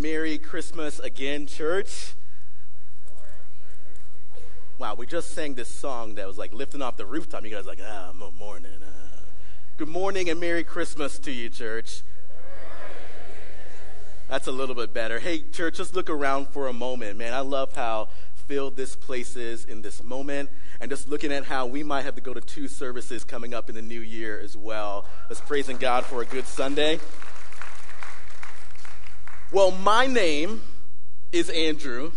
Merry Christmas again, church. Wow, we just sang this song that was like lifting off the rooftop. You guys like, ah, morning. Uh. Good morning and Merry Christmas to you, church. That's a little bit better. Hey, church, just look around for a moment, man. I love how filled this place is in this moment. And just looking at how we might have to go to two services coming up in the new year as well. Let's praising God for a good Sunday. Well, my name is Andrew,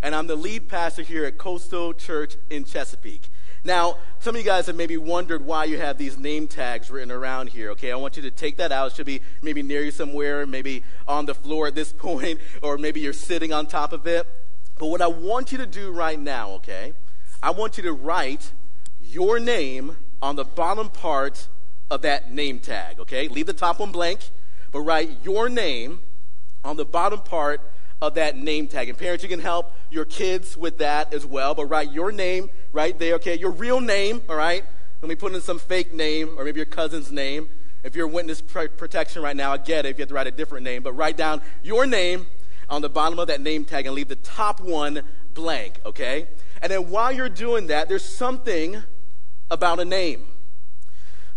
and I'm the lead pastor here at Coastal Church in Chesapeake. Now, some of you guys have maybe wondered why you have these name tags written around here, okay? I want you to take that out. It should be maybe near you somewhere, maybe on the floor at this point, or maybe you're sitting on top of it. But what I want you to do right now, okay? I want you to write your name on the bottom part of that name tag, okay? Leave the top one blank, but write your name on the bottom part of that name tag. And parents, you can help your kids with that as well. But write your name right there, okay? Your real name, all right? Let me put in some fake name or maybe your cousin's name. If you're witness protection right now, I get it if you have to write a different name. But write down your name on the bottom of that name tag and leave the top one blank, okay? And then while you're doing that, there's something about a name.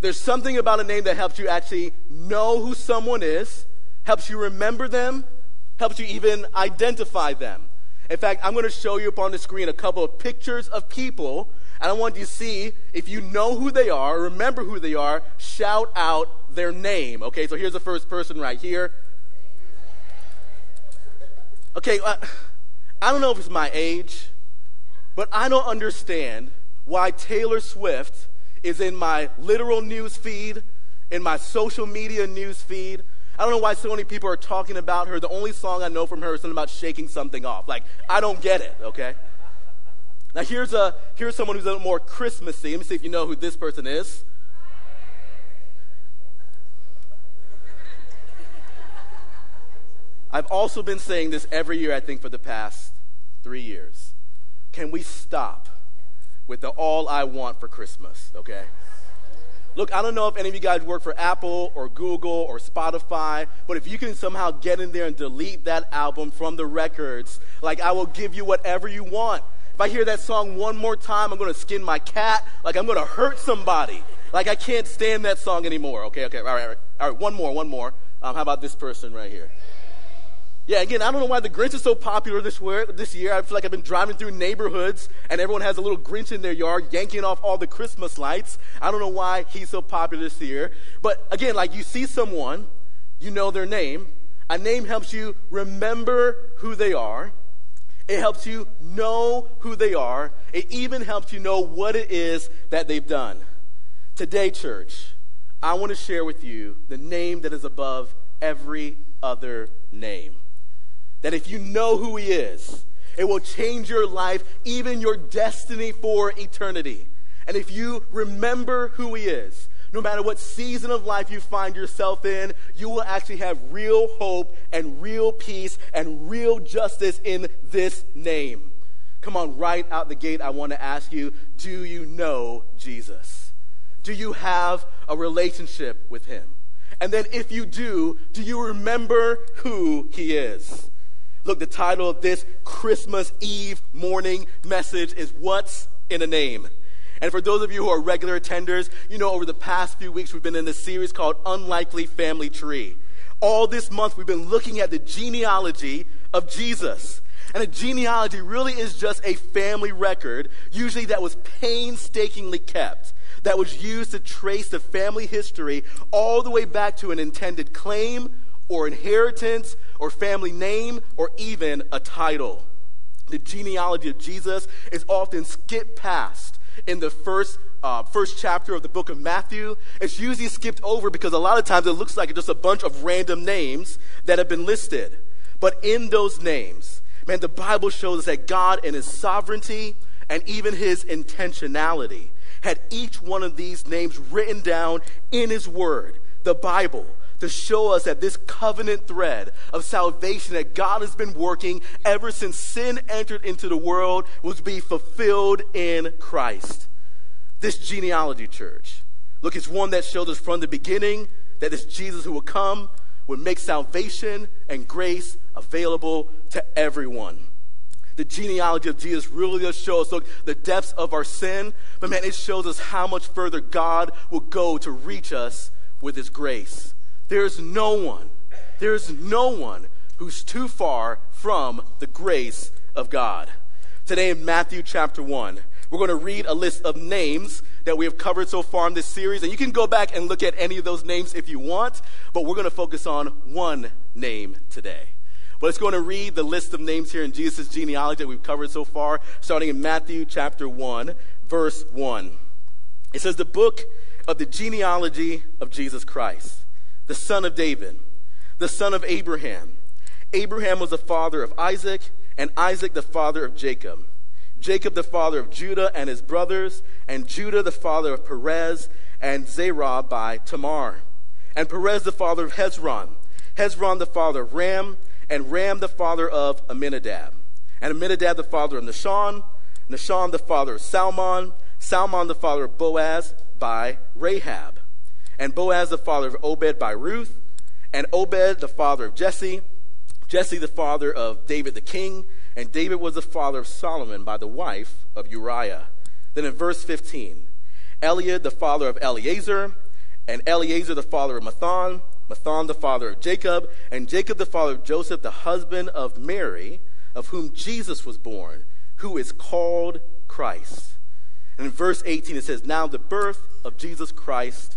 There's something about a name that helps you actually know who someone is helps you remember them, helps you even identify them. In fact, I'm going to show you up on the screen a couple of pictures of people, and I want you to see if you know who they are, remember who they are, shout out their name. Okay, so here's the first person right here. Okay, uh, I don't know if it's my age, but I don't understand why Taylor Swift is in my literal news feed, in my social media news feed, I don't know why so many people are talking about her. The only song I know from her is something about shaking something off. Like, I don't get it, okay? Now, here's, a, here's someone who's a little more Christmassy. Let me see if you know who this person is. I've also been saying this every year, I think, for the past three years. Can we stop with the all I want for Christmas, okay? Look, I don't know if any of you guys work for Apple or Google or Spotify, but if you can somehow get in there and delete that album from the records, like I will give you whatever you want. If I hear that song one more time, I'm going to skin my cat. Like I'm going to hurt somebody. Like I can't stand that song anymore. Okay, okay, all right, all right. All right one more, one more. Um, how about this person right here? Yeah, again, I don't know why the Grinch is so popular this year. This year, I feel like I've been driving through neighborhoods and everyone has a little Grinch in their yard yanking off all the Christmas lights. I don't know why he's so popular this year. But again, like you see someone, you know their name. A name helps you remember who they are. It helps you know who they are. It even helps you know what it is that they've done. Today, church, I want to share with you the name that is above every other name that if you know who He is, it will change your life, even your destiny for eternity. And if you remember who He is, no matter what season of life you find yourself in, you will actually have real hope and real peace and real justice in this name. Come on, right out the gate, I want to ask you do you know Jesus? Do you have a relationship with Him? And then, if you do, do you remember who He is? Look, the title of this Christmas Eve morning message is What's in a Name? And for those of you who are regular attenders, you know over the past few weeks we've been in this series called Unlikely Family Tree. All this month we've been looking at the genealogy of Jesus. And a genealogy really is just a family record, usually that was painstakingly kept, that was used to trace the family history all the way back to an intended claim or inheritance or family name or even a title. The genealogy of Jesus is often skipped past in the first uh, first chapter of the book of Matthew. It's usually skipped over because a lot of times it looks like just a bunch of random names that have been listed. But in those names, man, the Bible shows us that God, in His sovereignty and even His intentionality, had each one of these names written down in His Word, the Bible to show us that this covenant thread of salvation that God has been working ever since sin entered into the world was be fulfilled in Christ. This genealogy church, look, it's one that shows us from the beginning that it's Jesus who will come, would make salvation and grace available to everyone. The genealogy of Jesus really does show us look, the depths of our sin, but man, it shows us how much further God will go to reach us with his grace. There's no one, there's no one who's too far from the grace of God. Today in Matthew chapter 1, we're going to read a list of names that we have covered so far in this series. And you can go back and look at any of those names if you want, but we're going to focus on one name today. But it's going to read the list of names here in Jesus' genealogy that we've covered so far, starting in Matthew chapter 1, verse 1. It says, The book of the genealogy of Jesus Christ, the son of David, the son of Abraham. Abraham was the father of Isaac, and Isaac the father of Jacob. Jacob the father of Judah and his brothers, and Judah the father of Perez and Zerah by Tamar. And Perez the father of Hezron, Hezron the father of Ram, and Ram the father of Amminadab. And Amminadab the father of Nahshon, Nahshon the father of Salmon, Salmon the father of Boaz by Rahab. And Boaz the father of Obed by Ruth, and Obed the father of Jesse, Jesse the father of David the king, and David was the father of Solomon by the wife of Uriah. Then in verse 15, Eliud the father of Eleazar, and Eleazar the father of Matthan, Matthan the father of Jacob, and Jacob the father of Joseph, the husband of Mary, of whom Jesus was born, who is called Christ. And in verse 18 it says, Now the birth of Jesus Christ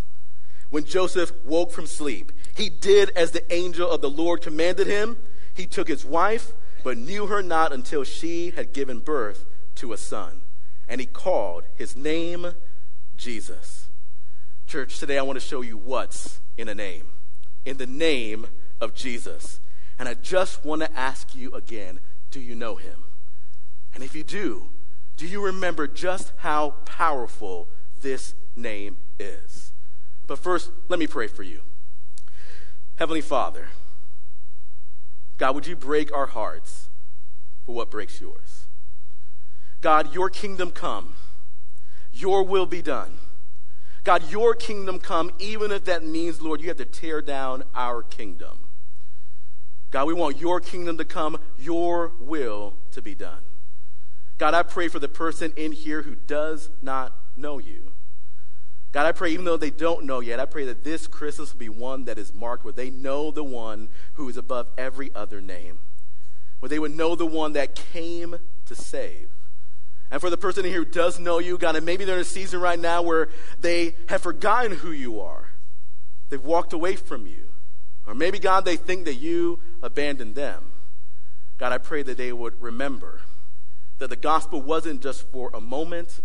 When Joseph woke from sleep, he did as the angel of the Lord commanded him. He took his wife, but knew her not until she had given birth to a son. And he called his name Jesus. Church, today I want to show you what's in a name. In the name of Jesus. And I just want to ask you again do you know him? And if you do, do you remember just how powerful this name is? But first, let me pray for you. Heavenly Father, God, would you break our hearts for what breaks yours? God, your kingdom come, your will be done. God, your kingdom come, even if that means, Lord, you have to tear down our kingdom. God, we want your kingdom to come, your will to be done. God, I pray for the person in here who does not know you. God, I pray, even though they don't know yet, I pray that this Christmas will be one that is marked where they know the one who is above every other name, where they would know the one that came to save. And for the person here who does know you, God, and maybe they're in a season right now where they have forgotten who you are, they've walked away from you. Or maybe, God, they think that you abandoned them. God, I pray that they would remember that the gospel wasn't just for a moment,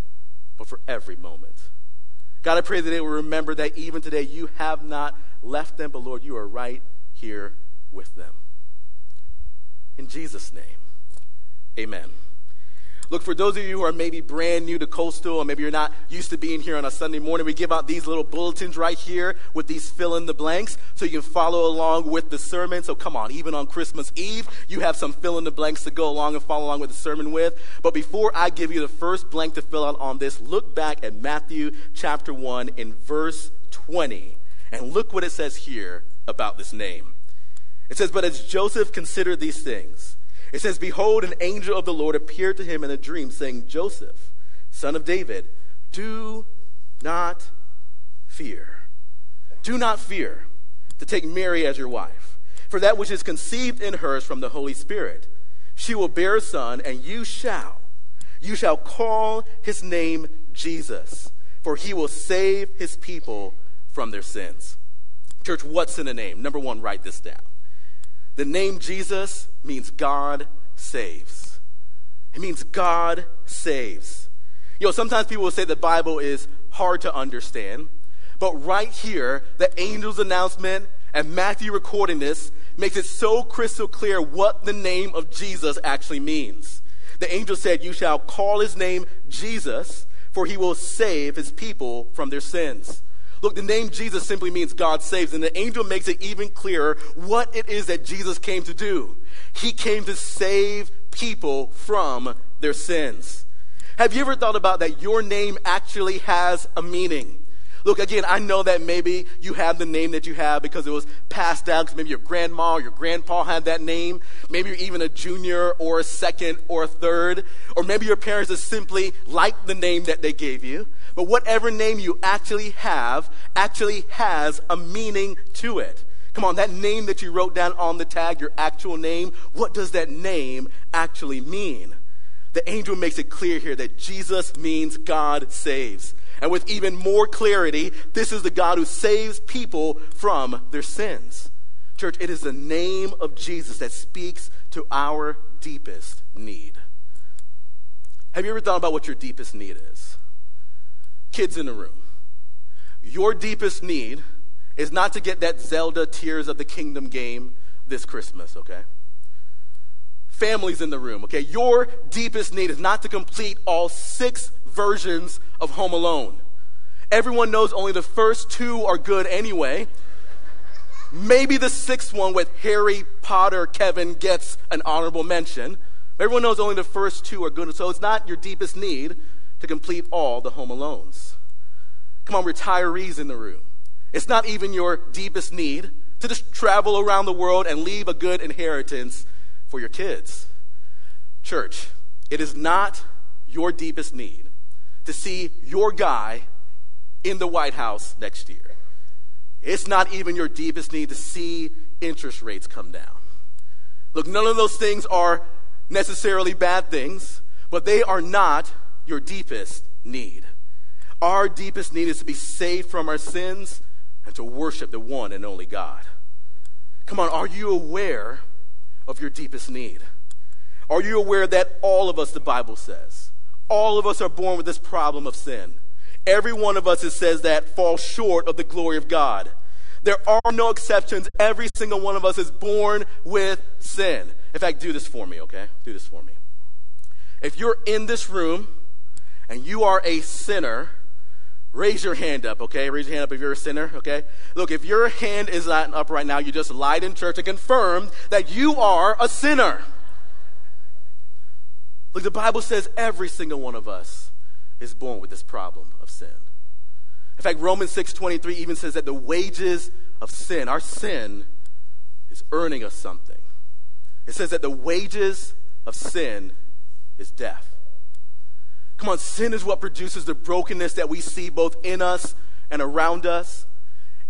but for every moment. God, I pray that they will remember that even today you have not left them, but Lord, you are right here with them. In Jesus' name, amen. Look, for those of you who are maybe brand new to Coastal, or maybe you're not used to being here on a Sunday morning, we give out these little bulletins right here with these fill in the blanks so you can follow along with the sermon. So come on, even on Christmas Eve, you have some fill in the blanks to go along and follow along with the sermon with. But before I give you the first blank to fill out on this, look back at Matthew chapter 1 in verse 20 and look what it says here about this name. It says, But as Joseph considered these things, it says, Behold, an angel of the Lord appeared to him in a dream, saying, Joseph, son of David, do not fear. Do not fear to take Mary as your wife, For that which is conceived in her is from the Holy Spirit. She will bear a son, and you shall, you shall call his name Jesus, for he will save his people from their sins. Church, what's in the name? Number one, write this down. The name Jesus means God saves. It means God saves. You know, sometimes people will say the Bible is hard to understand, but right here, the angel's announcement and Matthew recording this makes it so crystal clear what the name of Jesus actually means. The angel said, You shall call his name Jesus, for he will save his people from their sins. Look, the name Jesus simply means God saves, and the angel makes it even clearer what it is that Jesus came to do. He came to save people from their sins. Have you ever thought about that your name actually has a meaning? Look, again, I know that maybe you have the name that you have because it was passed down, because maybe your grandma or your grandpa had that name. Maybe you're even a junior or a second or a third. Or maybe your parents just simply like the name that they gave you. But whatever name you actually have actually has a meaning to it. Come on, that name that you wrote down on the tag, your actual name, what does that name actually mean? The angel makes it clear here that Jesus means God saves. And with even more clarity, this is the God who saves people from their sins. Church, it is the name of Jesus that speaks to our deepest need. Have you ever thought about what your deepest need is? Kids in the room, your deepest need is not to get that Zelda Tears of the Kingdom game this Christmas, okay? Families in the room, okay? Your deepest need is not to complete all six versions of Home Alone. Everyone knows only the first two are good anyway. Maybe the sixth one with Harry Potter Kevin gets an honorable mention. Everyone knows only the first two are good, so it's not your deepest need to complete all the Home Alones. Come on, retirees in the room. It's not even your deepest need to just travel around the world and leave a good inheritance for your kids. Church, it is not your deepest need to see your guy in the White House next year. It's not even your deepest need to see interest rates come down. Look, none of those things are necessarily bad things, but they are not your deepest need. Our deepest need is to be saved from our sins and to worship the one and only God. Come on, are you aware of your deepest need? Are you aware that all of us, the Bible says, all of us are born with this problem of sin. Every one of us, it says that, falls short of the glory of God. There are no exceptions. Every single one of us is born with sin. In fact, do this for me, okay? Do this for me. If you're in this room and you are a sinner, raise your hand up, okay? Raise your hand up if you're a sinner, okay? Look, if your hand is not up right now, you just lied in church and confirmed that you are a sinner. Look, the Bible says every single one of us is born with this problem of sin. In fact, Romans 6:23 even says that the wages of sin, our sin, is earning us something. It says that the wages of sin is death. Come on, sin is what produces the brokenness that we see both in us and around us.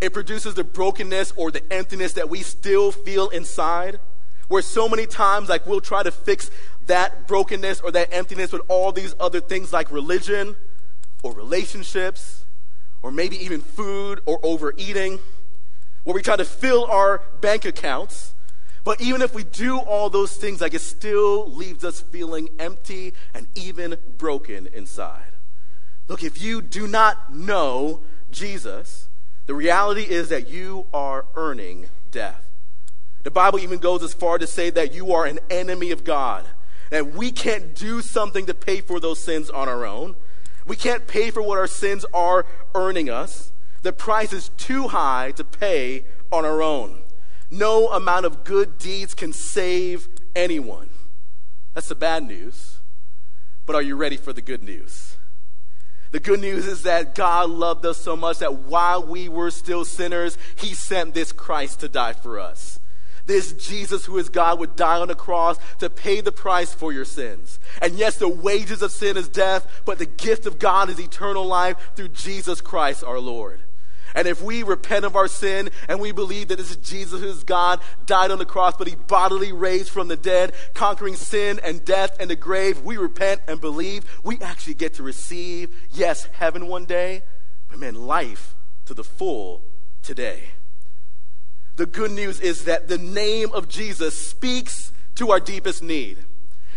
It produces the brokenness or the emptiness that we still feel inside. Where so many times, like, we'll try to fix that brokenness or that emptiness with all these other things like religion or relationships or maybe even food or overeating, where we try to fill our bank accounts. But even if we do all those things, like it still leaves us feeling empty and even broken inside. Look, if you do not know Jesus, the reality is that you are earning death. The Bible even goes as far to say that you are an enemy of God, that we can't do something to pay for those sins on our own. We can't pay for what our sins are earning us. The price is too high to pay on our own. No amount of good deeds can save anyone. That's the bad news. But are you ready for the good news? The good news is that God loved us so much that while we were still sinners, He sent this Christ to die for us. This Jesus, who is God, would die on the cross to pay the price for your sins. And yes, the wages of sin is death, but the gift of God is eternal life through Jesus Christ our Lord. And if we repent of our sin and we believe that this is Jesus who is God, died on the cross, but he bodily raised from the dead, conquering sin and death and the grave, we repent and believe, we actually get to receive, yes, heaven one day, but man, life to the full today. The good news is that the name of Jesus speaks to our deepest need.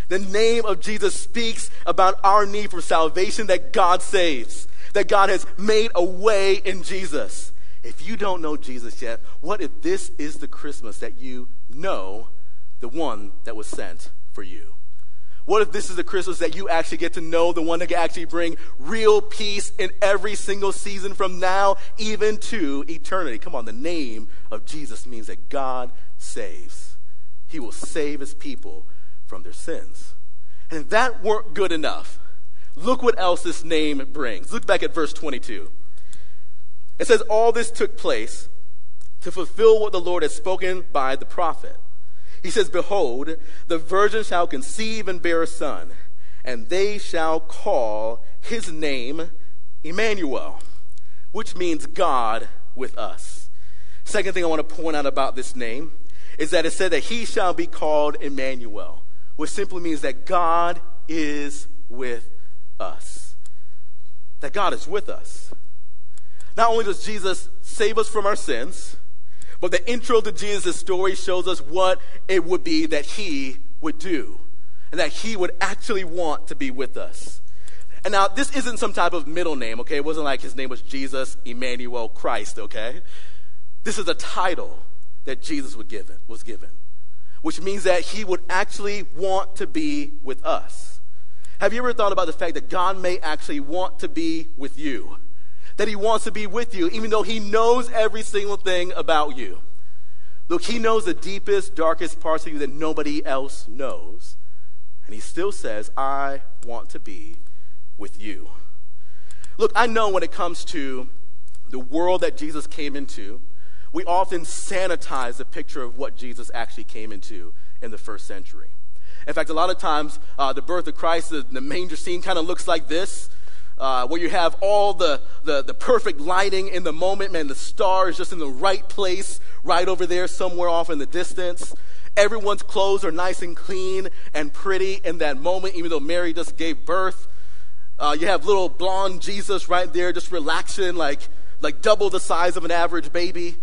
The name of Jesus speaks about our need for salvation that God saves, that God has made a way in Jesus. If you don't know Jesus yet, what if this is the Christmas that you know the one that was sent for you? What if this is the Christmas that you actually get to know the one that can actually bring real peace in every single season from now even to eternity? Come on, the name of Jesus means that God saves. He will save his people from their sins. And if that weren't good enough, look what else this name brings. Look back at verse 22. It says, All this took place to fulfill what the Lord had spoken by the prophet. He says, Behold, the virgin shall conceive and bear a son, and they shall call his name Emmanuel, which means God with us. Second thing I want to point out about this name is that it said that he shall be called Emmanuel, which simply means that God is with us. That God is with us. Not only does Jesus save us from our sins, but the intro to Jesus' story shows us what it would be that he would do, and that he would actually want to be with us. And now, this isn't some type of middle name, okay? It wasn't like his name was Jesus, Emmanuel, Christ, okay? This is a title that Jesus was given, was given, which means that he would actually want to be with us. Have you ever thought about the fact that God may actually want to be with you? That he wants to be with you, even though he knows every single thing about you. Look, he knows the deepest, darkest parts of you that nobody else knows. And he still says, I want to be with you. Look, I know when it comes to the world that Jesus came into, we often sanitize the picture of what Jesus actually came into in the first century. In fact, a lot of times, uh, the birth of Christ, the, the manger scene kind of looks like this. Uh, where you have all the, the, the, perfect lighting in the moment, man, the star is just in the right place, right over there, somewhere off in the distance. Everyone's clothes are nice and clean and pretty in that moment, even though Mary just gave birth. Uh, you have little blonde Jesus right there, just relaxing, like, like double the size of an average baby.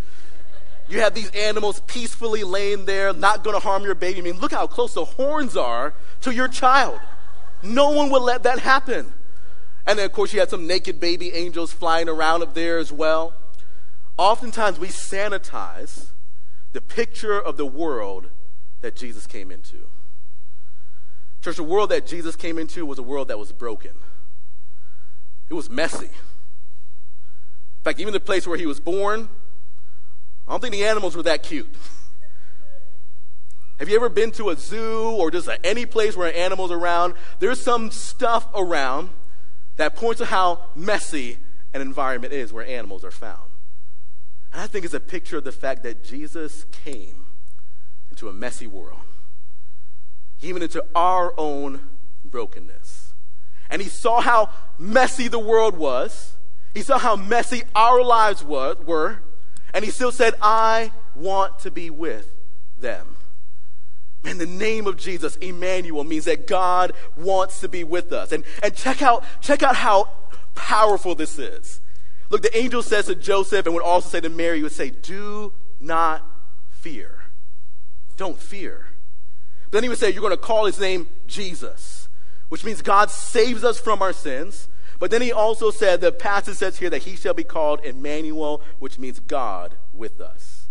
You have these animals peacefully laying there, not going to harm your baby. I mean, look how close the horns are to your child. No one would let that happen. And then, of course, you had some naked baby angels flying around up there as well. Oftentimes, we sanitize the picture of the world that Jesus came into. Church, the world that Jesus came into was a world that was broken, it was messy. In fact, even the place where he was born, I don't think the animals were that cute. Have you ever been to a zoo or just any place where animals are around? There's some stuff around that points to how messy an environment is where animals are found. And I think it's a picture of the fact that Jesus came into a messy world, even into our own brokenness. And he saw how messy the world was. He saw how messy our lives were. And he still said, I want to be with them. Man, the name of Jesus, Emmanuel, means that God wants to be with us. And, and check, out, check out how powerful this is. Look, the angel says to Joseph and would also say to Mary, he would say, Do not fear. Don't fear. But then he would say, You're going to call his name Jesus, which means God saves us from our sins. But then he also said, the passage says here that he shall be called Emmanuel, which means God with us.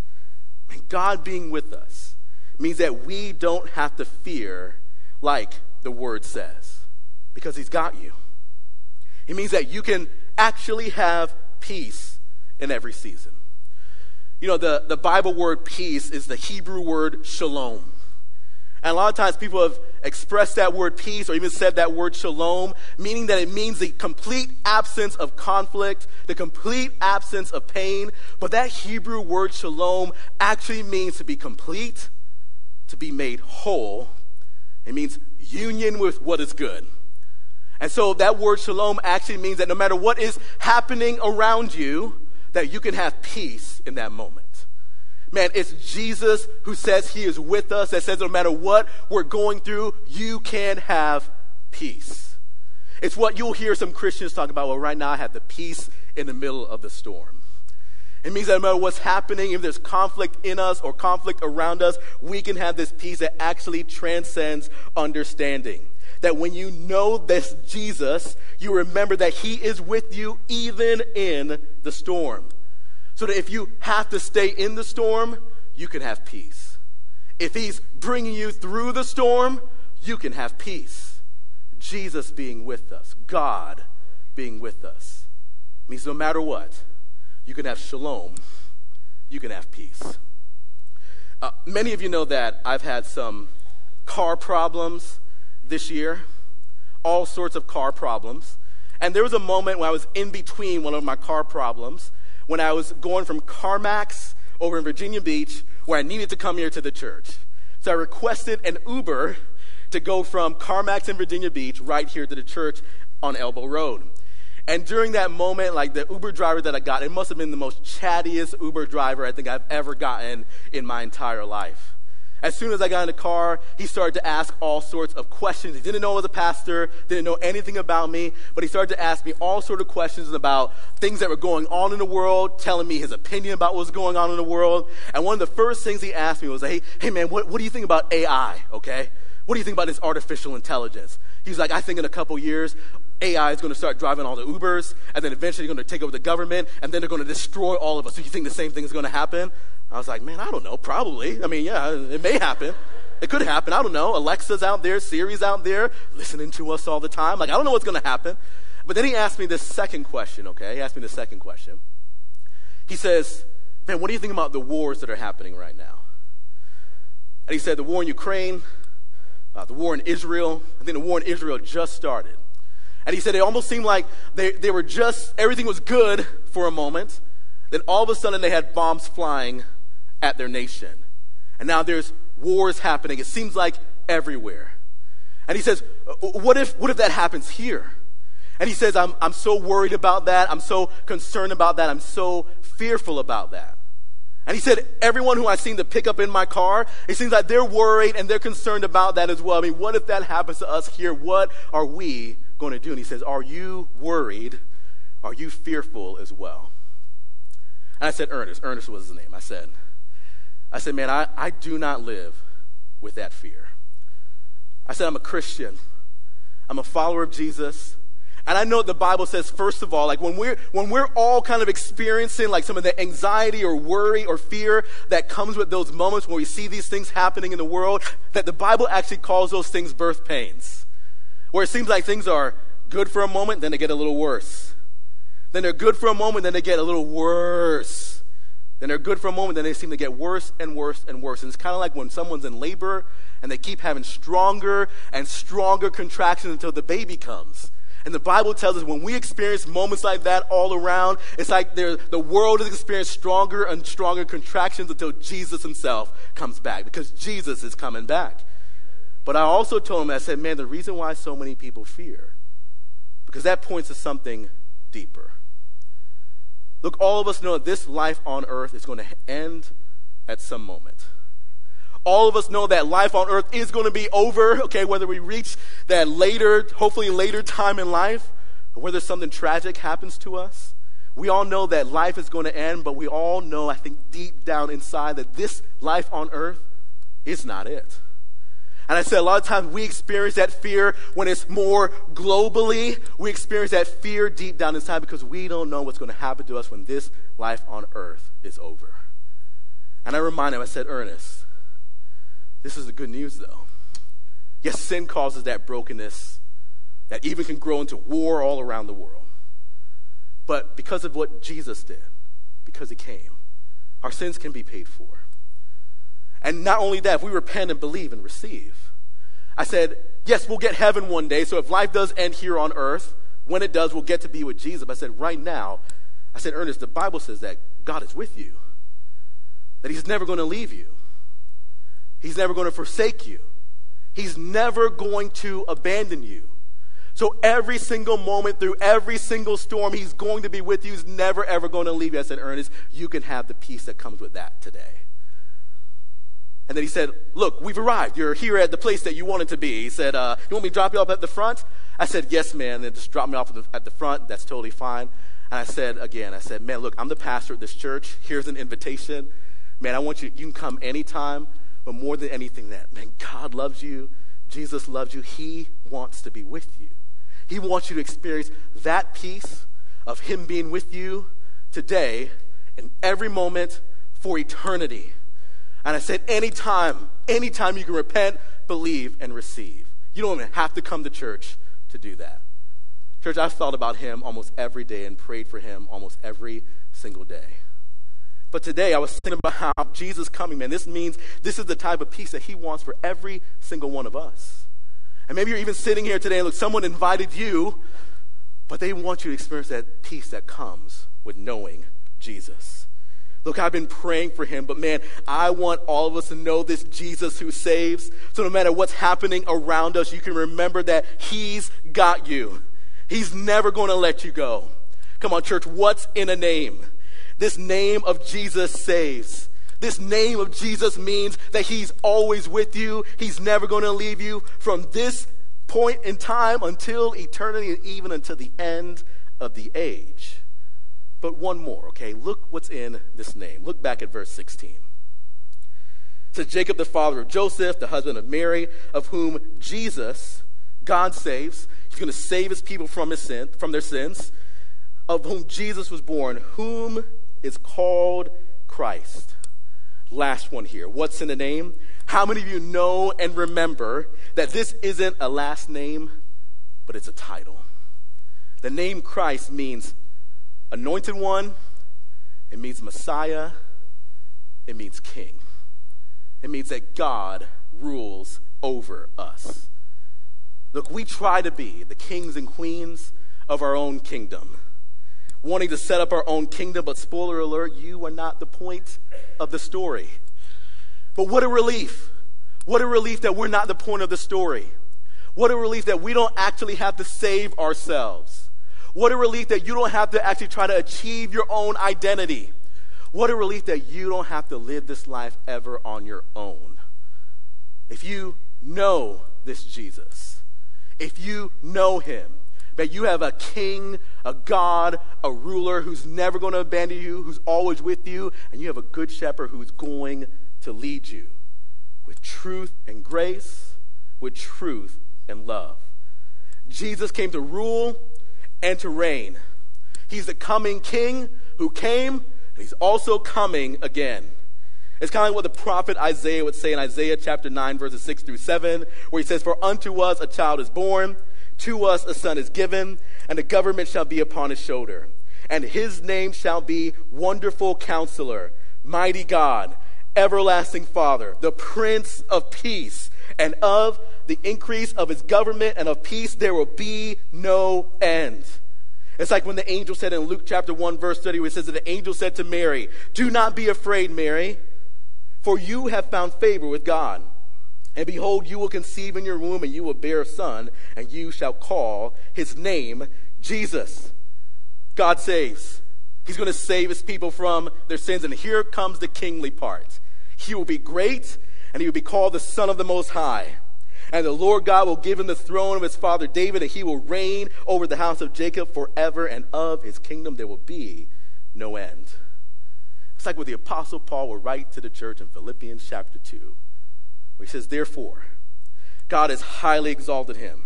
And God being with us means that we don't have to fear like the word says, because he's got you. It means that you can actually have peace in every season. You know, the, the Bible word peace is the Hebrew word shalom. And a lot of times people have expressed that word peace or even said that word shalom, meaning that it means the complete absence of conflict, the complete absence of pain. But that Hebrew word shalom actually means to be complete, to be made whole. It means union with what is good. And so that word shalom actually means that no matter what is happening around you, that you can have peace in that moment. Man, it's Jesus who says he is with us, that says no matter what we're going through, you can have peace. It's what you'll hear some Christians talk about. Well, right now I have the peace in the middle of the storm. It means that no matter what's happening, if there's conflict in us or conflict around us, we can have this peace that actually transcends understanding. That when you know this Jesus, you remember that he is with you even in the storm. So that if you have to stay in the storm, you can have peace. If he's bringing you through the storm, you can have peace. Jesus being with us, God being with us, means no matter what, you can have shalom, you can have peace. Uh, many of you know that I've had some car problems this year, all sorts of car problems. And there was a moment when I was in between one of my car problems when I was going from CarMax over in Virginia Beach where I needed to come here to the church. So I requested an Uber to go from CarMax in Virginia Beach right here to the church on Elbow Road. And during that moment, like the Uber driver that I got, it must have been the most chattiest Uber driver I think I've ever gotten in my entire life. As soon as I got in the car, he started to ask all sorts of questions. He didn't know I was a pastor, didn't know anything about me, but he started to ask me all sorts of questions about things that were going on in the world, telling me his opinion about what was going on in the world. And one of the first things he asked me was, hey, hey man, what, what do you think about AI, okay? What do you think about this artificial intelligence? He's like, I think in a couple years, AI is going to start driving all the Ubers, and then eventually going to take over the government, and then they're going to destroy all of us. So you think the same thing is going to happen? I was like, man, I don't know. Probably. I mean, yeah, it may happen. It could happen. I don't know. Alexa's out there, Siri's out there, listening to us all the time. Like, I don't know what's going to happen. But then he asked me this second question, okay? He asked me the second question. He says, man, what do you think about the wars that are happening right now? And he said, the war in Ukraine, uh, the war in Israel. I think the war in Israel just started. And he said it almost seemed like they, they were just, everything was good for a moment. Then all of a sudden they had bombs flying at their nation. And now there's wars happening. It seems like everywhere. And he says, what if, what if that happens here? And he says, I'm, I'm so worried about that. I'm so concerned about that. I'm so fearful about that. And he said, everyone who I seem to pick up in my car, it seems like they're worried and they're concerned about that as well. I mean, what if that happens to us here? What are we going to do? And he says, Are you worried? Are you fearful as well? And I said, Ernest. Ernest was his name. I said, I said, man, I, I do not live with that fear. I said, I'm a Christian. I'm a follower of Jesus. And I know the Bible says, first of all, like when we're, when we're all kind of experiencing like some of the anxiety or worry or fear that comes with those moments when we see these things happening in the world, that the Bible actually calls those things birth pains. Where it seems like things are good for a moment, then they get a little worse. Then they're good for a moment, then they get a little worse. Then they're good for a moment, then they seem to get worse and worse and worse. And it's kind of like when someone's in labor and they keep having stronger and stronger contractions until the baby comes. And the Bible tells us when we experience moments like that all around, it's like the world has experienced stronger and stronger contractions until Jesus himself comes back because Jesus is coming back. But I also told him, I said, man, the reason why so many people fear, because that points to something deeper. Look, all of us know that this life on earth is going to end at some moment. All of us know that life on earth is going to be over, okay, whether we reach that later, hopefully later time in life, or whether something tragic happens to us. We all know that life is going to end, but we all know, I think, deep down inside that this life on earth is not it. And I said a lot of times we experience that fear when it's more globally. We experience that fear deep down inside because we don't know what's going to happen to us when this life on earth is over. And I reminded him, I said, Ernest, this is the good news though. Yes, sin causes that brokenness that even can grow into war all around the world. But because of what Jesus did, because he came, our sins can be paid for. And not only that, if we repent and believe and receive. I said, yes, we'll get heaven one day. So if life does end here on earth, when it does, we'll get to be with Jesus. I said, right now, I said, Ernest, the Bible says that God is with you, that He's never going to leave you. He's never going to forsake you. He's never going to abandon you. So every single moment through every single storm, He's going to be with you. He's never, ever going to leave you. I said, Ernest, you can have the peace that comes with that today. And then he said, Look, we've arrived. You're here at the place that you wanted to be. He said, uh, You want me to drop you off at the front? I said, Yes, man. Then just drop me off at the, at the front. That's totally fine. And I said, again, I said, Man, look, I'm the pastor of this church. Here's an invitation. Man, I want you, you can come anytime. But more than anything, that, man, God loves you. Jesus loves you. He wants to be with you. He wants you to experience that peace of Him being with you today in every moment for eternity. And I said, anytime, anytime you can repent, believe, and receive. You don't even have to come to church to do that. Church, I've thought about him almost every day and prayed for him almost every single day. But today I was thinking about how Jesus coming, man, this means this is the type of peace that he wants for every single one of us. And maybe you're even sitting here today and look, someone invited you, but they want you to experience that peace that comes with knowing Jesus. Look, I've been praying for him, but man, I want all of us to know this Jesus who saves. So no matter what's happening around us, you can remember that he's got you. He's never going to let you go. Come on, church, what's in a name? This name of Jesus saves. This name of Jesus means that He's always with you. He's never going to leave you from this point in time until eternity and even until the end of the age. But one more, okay? Look what's in this name. Look back at verse 16. It says, Jacob, the father of Joseph, the husband of Mary, of whom Jesus, God saves. He's going to save his people from, his sin, from their sins, of whom Jesus was born, whom is called Christ. Last one here. What's in the name? How many of you know and remember that this isn't a last name, but it's a title? The name Christ means anointed one, it means Messiah, it means king. It means that God rules over us. Look, we try to be the kings and queens of our own kingdom wanting to set up our own kingdom, but spoiler alert, you are not the point of the story. But what a relief. What a relief that we're not the point of the story. What a relief that we don't actually have to save ourselves. What a relief that you don't have to actually try to achieve your own identity. What a relief that you don't have to live this life ever on your own. If you know this Jesus, if you know him, that you have a king, a God, a ruler who's never going to abandon you, who's always with you, and you have a good shepherd who's going to lead you with truth and grace, with truth and love. Jesus came to rule and to reign. He's the coming king who came, and he's also coming again. It's kind of what the prophet Isaiah would say in Isaiah chapter 9, verses 6 through 7, where he says, For unto us a child is born to us a son is given, and the government shall be upon his shoulder. And his name shall be Wonderful Counselor, Mighty God, Everlasting Father, the Prince of Peace. And of the increase of his government and of peace, there will be no end. It's like when the angel said in Luke chapter 1, verse 30, where it says that the angel said to Mary, Do not be afraid, Mary, for you have found favor with God. And behold, you will conceive in your womb, and you will bear a son, and you shall call his name Jesus. God saves. He's going to save his people from their sins. And here comes the kingly part. He will be great, and he will be called the Son of the Most High. And the Lord God will give him the throne of his father David, and he will reign over the house of Jacob forever, and of his kingdom there will be no end. It's like what the Apostle Paul will write to the church in Philippians chapter 2 where he says, Therefore, God has highly exalted him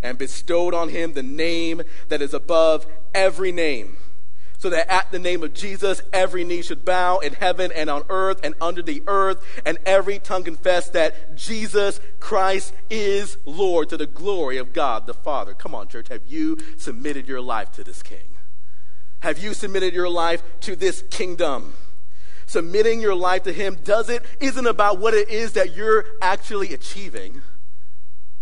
and bestowed on him the name that is above every name, so that at the name of Jesus every knee should bow in heaven and on earth and under the earth, and every tongue confess that Jesus Christ is Lord to the glory of God the Father. Come on, church, have you submitted your life to this King? Have you submitted your life to this kingdom? submitting your life to Him doesn't, isn't about what it is that you're actually achieving,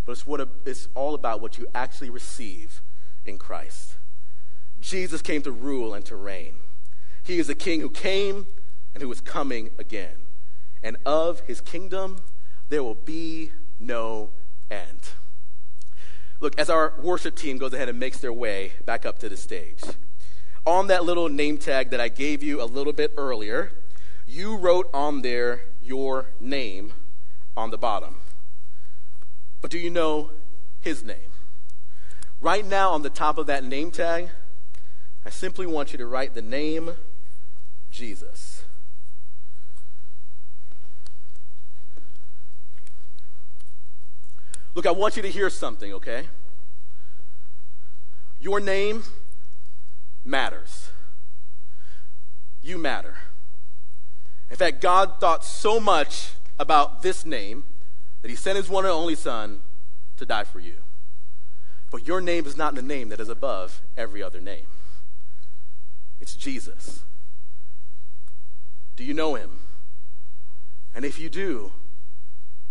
but it's, what, it's all about what you actually receive in Christ. Jesus came to rule and to reign. He is a King who came and who is coming again. And of His kingdom, there will be no end. Look, as our worship team goes ahead and makes their way back up to the stage, on that little name tag that I gave you a little bit earlier, you wrote on there your name on the bottom. But do you know his name? Right now, on the top of that name tag, I simply want you to write the name Jesus. Look, I want you to hear something, okay? Your name matters. You matter. In fact, God thought so much about this name that he sent his one and only Son to die for you. But your name is not the name that is above every other name. It's Jesus. Do you know him? And if you do,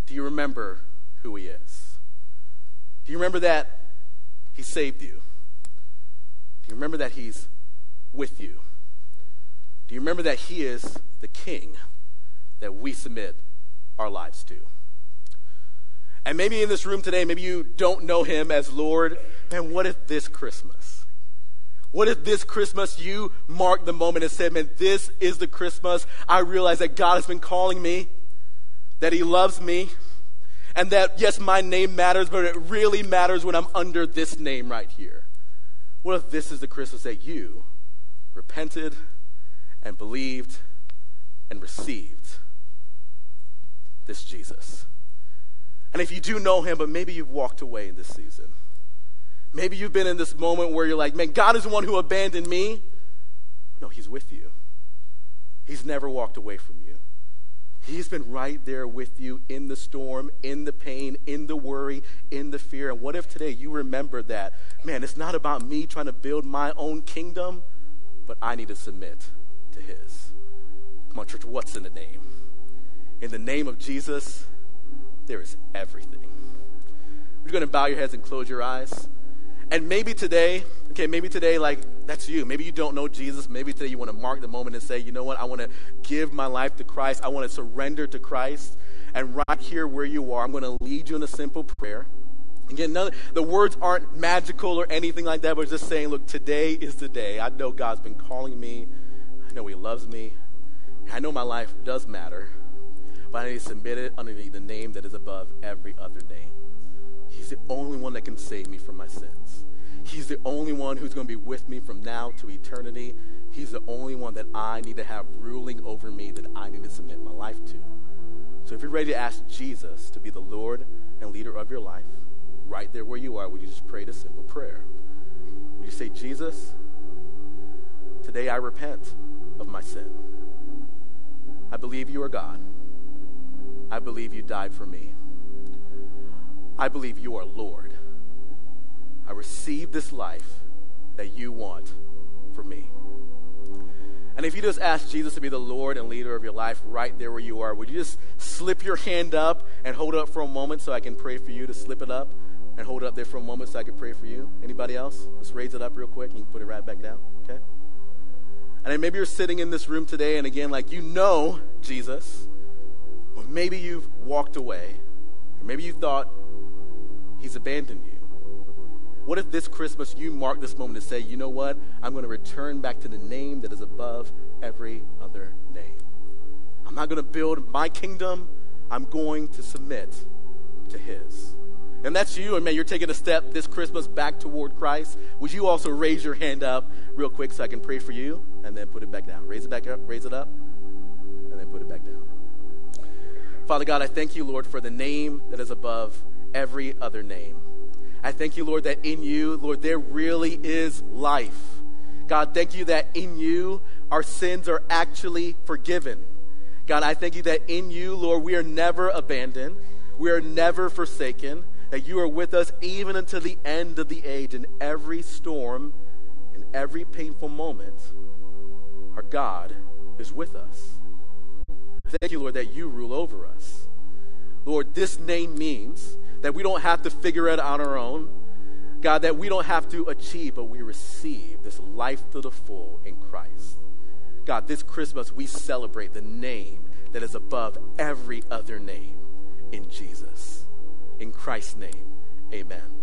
do you remember who he is? Do you remember that he saved you? Do you remember that he's with you? Do you remember that he is the king that we submit our lives to? And maybe in this room today, maybe you don't know him as Lord. Man, what if this Christmas? What if this Christmas you marked the moment and said, Man, this is the Christmas I realize that God has been calling me, that He loves me, and that, yes, my name matters, but it really matters when I'm under this name right here. What if this is the Christmas that you repented and believed and received this Jesus? And if you do know him, but maybe you've walked away in this season. Maybe you've been in this moment where you're like, man, God is the one who abandoned me. No, he's with you. He's never walked away from you. He's been right there with you in the storm, in the pain, in the worry, in the fear. And what if today you remember that, man, it's not about me trying to build my own kingdom, but I need to submit to his. Come on, church, what's in the name? In the name of Jesus, there is everything. We're going to bow your heads and close your eyes. And maybe today, okay, maybe today, like, that's you. Maybe you don't know Jesus. Maybe today you want to mark the moment and say, you know what, I want to give my life to Christ. I want to surrender to Christ. And right here where you are, I'm going to lead you in a simple prayer. Again, none, the words aren't magical or anything like that, but just saying, look, today is the day. I know God's been calling me. I know He loves me. I know my life does matter but I need to submit it underneath the name that is above every other name. He's the only one that can save me from my sins. He's the only one who's going to be with me from now to eternity. He's the only one that I need to have ruling over me that I need to submit my life to. So if you're ready to ask Jesus to be the Lord and leader of your life, right there where you are, would you just pray this simple prayer? Would you say, Jesus, today I repent of my sin. I believe you are God. I believe you died for me. I believe you are Lord. I receive this life that you want for me. And if you just ask Jesus to be the Lord and leader of your life right there where you are, would you just slip your hand up and hold it up for a moment so I can pray for you to slip it up and hold it up there for a moment so I can pray for you? Anybody else? Let's raise it up real quick. Can put it right back down. Okay? And then maybe you're sitting in this room today and again, like you know Jesus, or maybe you've walked away, or maybe you thought he's abandoned you. What if this Christmas you mark this moment to say, you know what? I'm going to return back to the name that is above every other name. I'm not going to build my kingdom, I'm going to submit to his. And that's you, and man, you're taking a step this Christmas back toward Christ. Would you also raise your hand up real quick so I can pray for you and then put it back down? Raise it back up, raise it up, and then put it back down. Father God, I thank you, Lord, for the name that is above every other name. I thank you, Lord, that in you, Lord, there really is life. God, thank you that in you, our sins are actually forgiven. God, I thank you that in you, Lord, we are never abandoned, we are never forsaken, that you are with us even until the end of the age. In every storm, in every painful moment, our God is with us. Thank you, Lord, that you rule over us. Lord, this name means that we don't have to figure it out on our own. God, that we don't have to achieve, but we receive this life to the full in Christ. God, this Christmas we celebrate the name that is above every other name in Jesus. In Christ's name, amen.